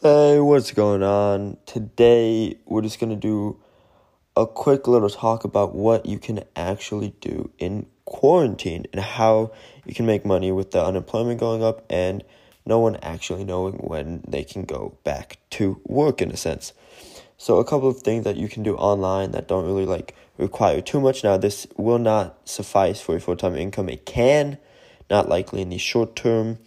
Hey, what's going on? Today, we're just going to do a quick little talk about what you can actually do in quarantine and how you can make money with the unemployment going up and no one actually knowing when they can go back to work in a sense. So, a couple of things that you can do online that don't really like require too much. Now, this will not suffice for a full time income. It can, not likely in the short term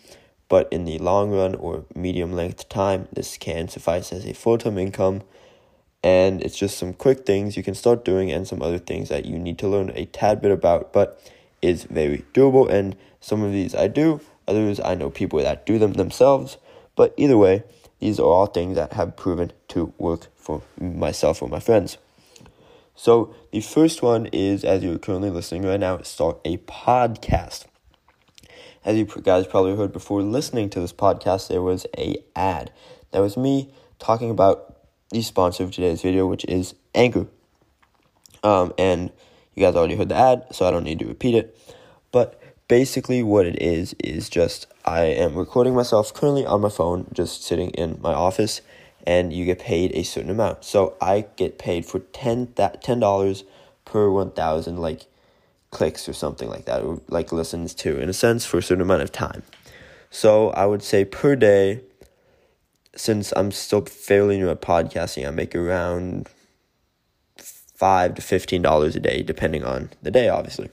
but in the long run or medium length time, this can suffice as a full time income. And it's just some quick things you can start doing and some other things that you need to learn a tad bit about, but is very doable. And some of these I do, others I know people that do them themselves. But either way, these are all things that have proven to work for myself or my friends. So the first one is, as you're currently listening right now, start a podcast as you guys probably heard before listening to this podcast, there was a ad. That was me talking about the sponsor of today's video, which is Anchor. Um, and you guys already heard the ad, so I don't need to repeat it. But basically, what it is is just I am recording myself currently on my phone, just sitting in my office, and you get paid a certain amount. So I get paid for ten that ten dollars per one thousand like clicks or something like that, or like listens to, in a sense, for a certain amount of time. So I would say per day, since I'm still fairly new at podcasting, I make around five to fifteen dollars a day, depending on the day, obviously.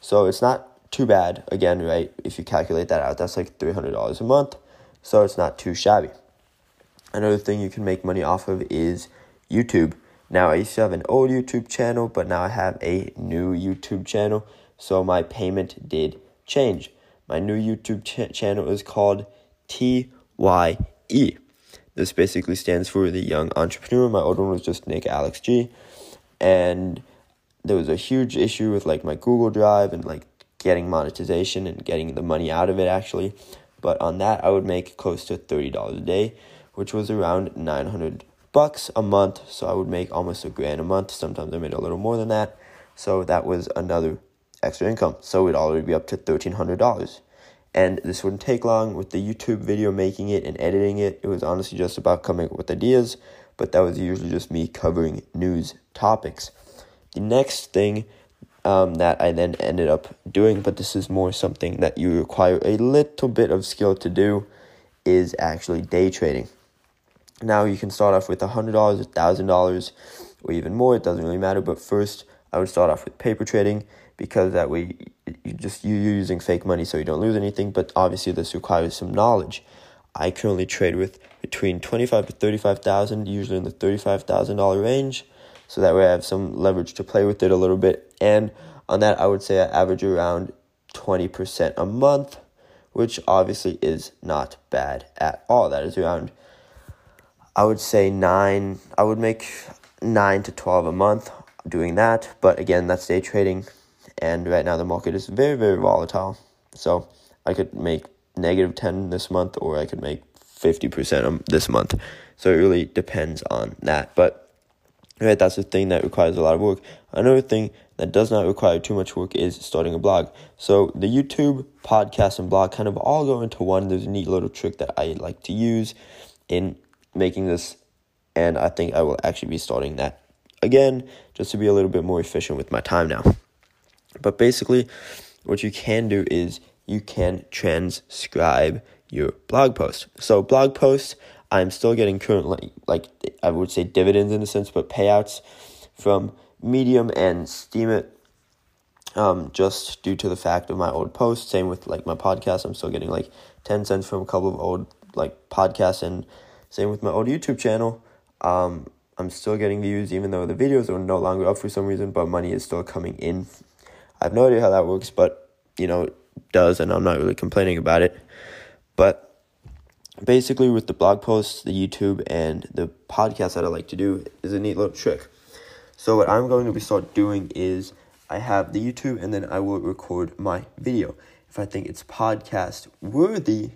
So it's not too bad. Again, right? If you calculate that out, that's like three hundred dollars a month. So it's not too shabby. Another thing you can make money off of is YouTube. Now, I used to have an old YouTube channel, but now I have a new YouTube channel, so my payment did change. My new YouTube ch- channel is called TYE. This basically stands for the Young Entrepreneur. My old one was just Nick Alex G. And there was a huge issue with like my Google Drive and like getting monetization and getting the money out of it actually. But on that, I would make close to $30 a day, which was around 900 bucks a month, so I would make almost a grand a month. Sometimes I made a little more than that. So that was another extra income. So it'd already be up to $1,300. And this wouldn't take long with the YouTube video making it and editing it. It was honestly just about coming up with ideas, but that was usually just me covering news topics. The next thing um, that I then ended up doing, but this is more something that you require a little bit of skill to do, is actually day trading. Now you can start off with $100, $1,000, or even more. It doesn't really matter. But first, I would start off with paper trading because that way you just you're using fake money so you don't lose anything. But obviously, this requires some knowledge. I currently trade with between twenty five to thirty five thousand, usually in the thirty five thousand dollar range. So that way, I have some leverage to play with it a little bit. And on that, I would say I average around twenty percent a month, which obviously is not bad at all. That is around I would say nine, I would make nine to 12 a month doing that. But again, that's day trading. And right now the market is very, very volatile. So I could make negative 10 this month or I could make 50% this month. So it really depends on that. But right, that's the thing that requires a lot of work. Another thing that does not require too much work is starting a blog. So the YouTube, podcast, and blog kind of all go into one. There's a neat little trick that I like to use in making this, and I think I will actually be starting that again just to be a little bit more efficient with my time now. But basically, what you can do is you can transcribe your blog post. So, blog posts, I'm still getting currently, like, I would say dividends in a sense, but payouts from Medium and Steemit. um, just due to the fact of my old posts. Same with like my podcast, I'm still getting like 10 cents from a couple of old like podcasts and same with my old YouTube channel. Um, I'm still getting views even though the videos are no longer up for some reason, but money is still coming in. I have no idea how that works, but you know, it does, and I'm not really complaining about it. But basically, with the blog posts, the YouTube, and the podcast that I like to do is a neat little trick. So, what I'm going to be start doing is I have the YouTube, and then I will record my video. If I think it's podcast worthy,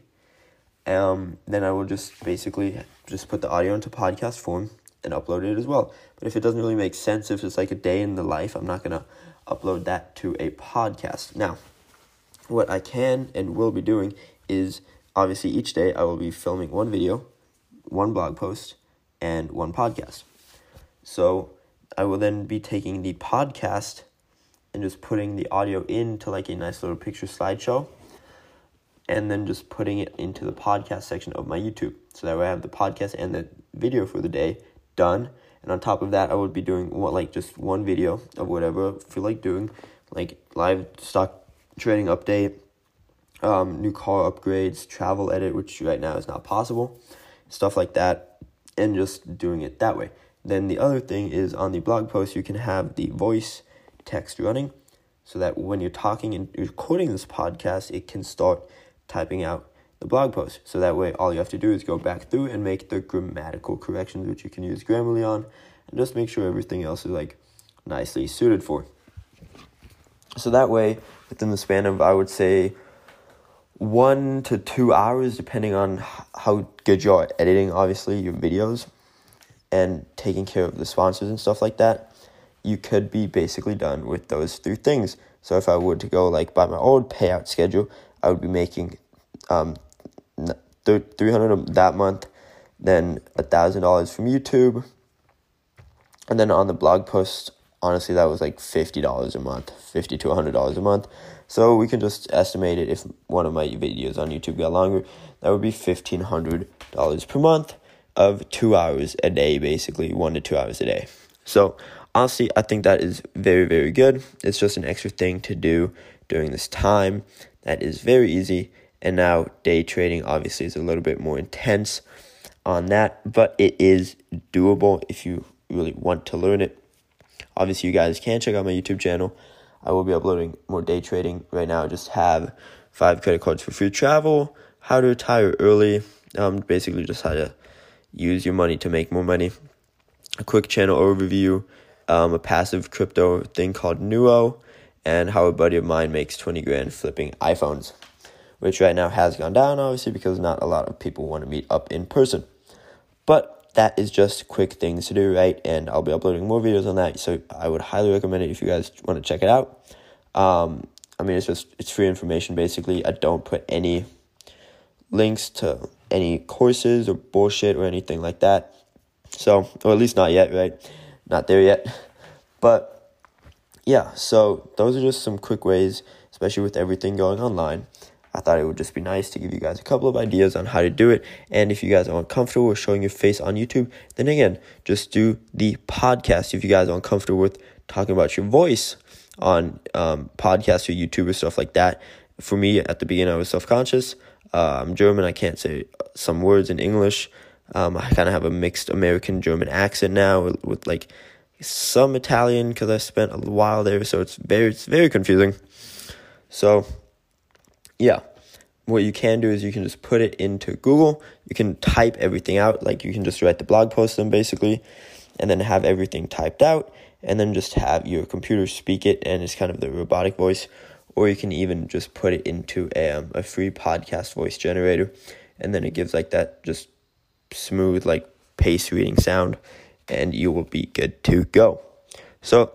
um, then I will just basically just put the audio into podcast form and upload it as well. But if it doesn't really make sense, if it's like a day in the life, I'm not gonna upload that to a podcast. Now, what I can and will be doing is obviously each day I will be filming one video, one blog post and one podcast. So I will then be taking the podcast and just putting the audio into like a nice little picture slideshow and then just putting it into the podcast section of my YouTube. So that way I have the podcast and the video for the day done. And on top of that, I would be doing what like just one video of whatever I feel like doing, like live stock trading update, um, new car upgrades, travel edit, which right now is not possible, stuff like that, and just doing it that way. Then the other thing is on the blog post, you can have the voice text running so that when you're talking and recording this podcast, it can start typing out the blog post. So that way, all you have to do is go back through and make the grammatical corrections, which you can use Grammarly on, and just make sure everything else is like nicely suited for. So that way, within the span of, I would say, one to two hours, depending on how good you are editing, obviously, your videos and taking care of the sponsors and stuff like that, you could be basically done with those three things. So if I were to go like by my old payout schedule, I would be making um, 300 that month, then $1,000 from YouTube. And then on the blog post, honestly, that was like $50 a month, 50 to $100 a month. So we can just estimate it if one of my videos on YouTube got longer, that would be $1,500 per month of two hours a day, basically, one to two hours a day. So honestly, I think that is very, very good. It's just an extra thing to do during this time that is very easy. And now day trading obviously is a little bit more intense on that, but it is doable if you really want to learn it. Obviously, you guys can check out my YouTube channel. I will be uploading more day trading right now. I just have five credit cards for free travel, how to retire early, um, basically just how to use your money to make more money. A quick channel overview, um, a passive crypto thing called Nuo, and how a buddy of mine makes 20 grand flipping iPhones, which right now has gone down, obviously, because not a lot of people want to meet up in person. But that is just quick things to do, right? And I'll be uploading more videos on that, so I would highly recommend it if you guys want to check it out. Um, I mean, it's just it's free information basically. I don't put any links to any courses or bullshit or anything like that. So, or at least not yet, right? Not there yet. But yeah, so those are just some quick ways, especially with everything going online. I thought it would just be nice to give you guys a couple of ideas on how to do it. And if you guys are uncomfortable with showing your face on YouTube, then again, just do the podcast. If you guys are uncomfortable with talking about your voice on um, podcasts or YouTube or stuff like that, for me at the beginning, I was self conscious. Uh, I'm German. I can't say some words in English. Um, I kind of have a mixed American German accent now with, with like some Italian because I spent a while there, so it's very it's very confusing. So, yeah, what you can do is you can just put it into Google. You can type everything out, like you can just write the blog post then basically, and then have everything typed out, and then just have your computer speak it, and it's kind of the robotic voice or you can even just put it into a, um, a free podcast voice generator and then it gives like that just smooth like pace reading sound and you will be good to go. So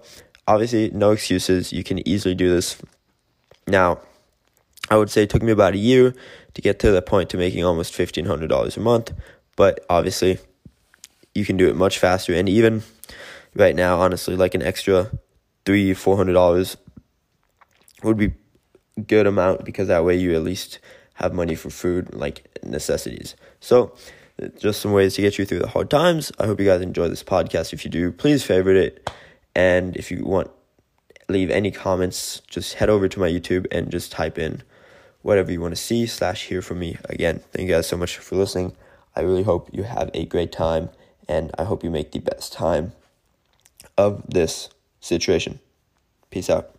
obviously no excuses. You can easily do this. Now i would say it took me about a year to get to the point to making almost $1500 a month but obviously you can do it much faster. And even right now honestly like an extra three four hundred dollars would be good amount because that way you at least have money for food like necessities. So just some ways to get you through the hard times. I hope you guys enjoy this podcast. If you do, please favorite it. And if you want leave any comments, just head over to my YouTube and just type in whatever you want to see slash hear from me. Again, thank you guys so much for listening. I really hope you have a great time and I hope you make the best time of this situation. Peace out.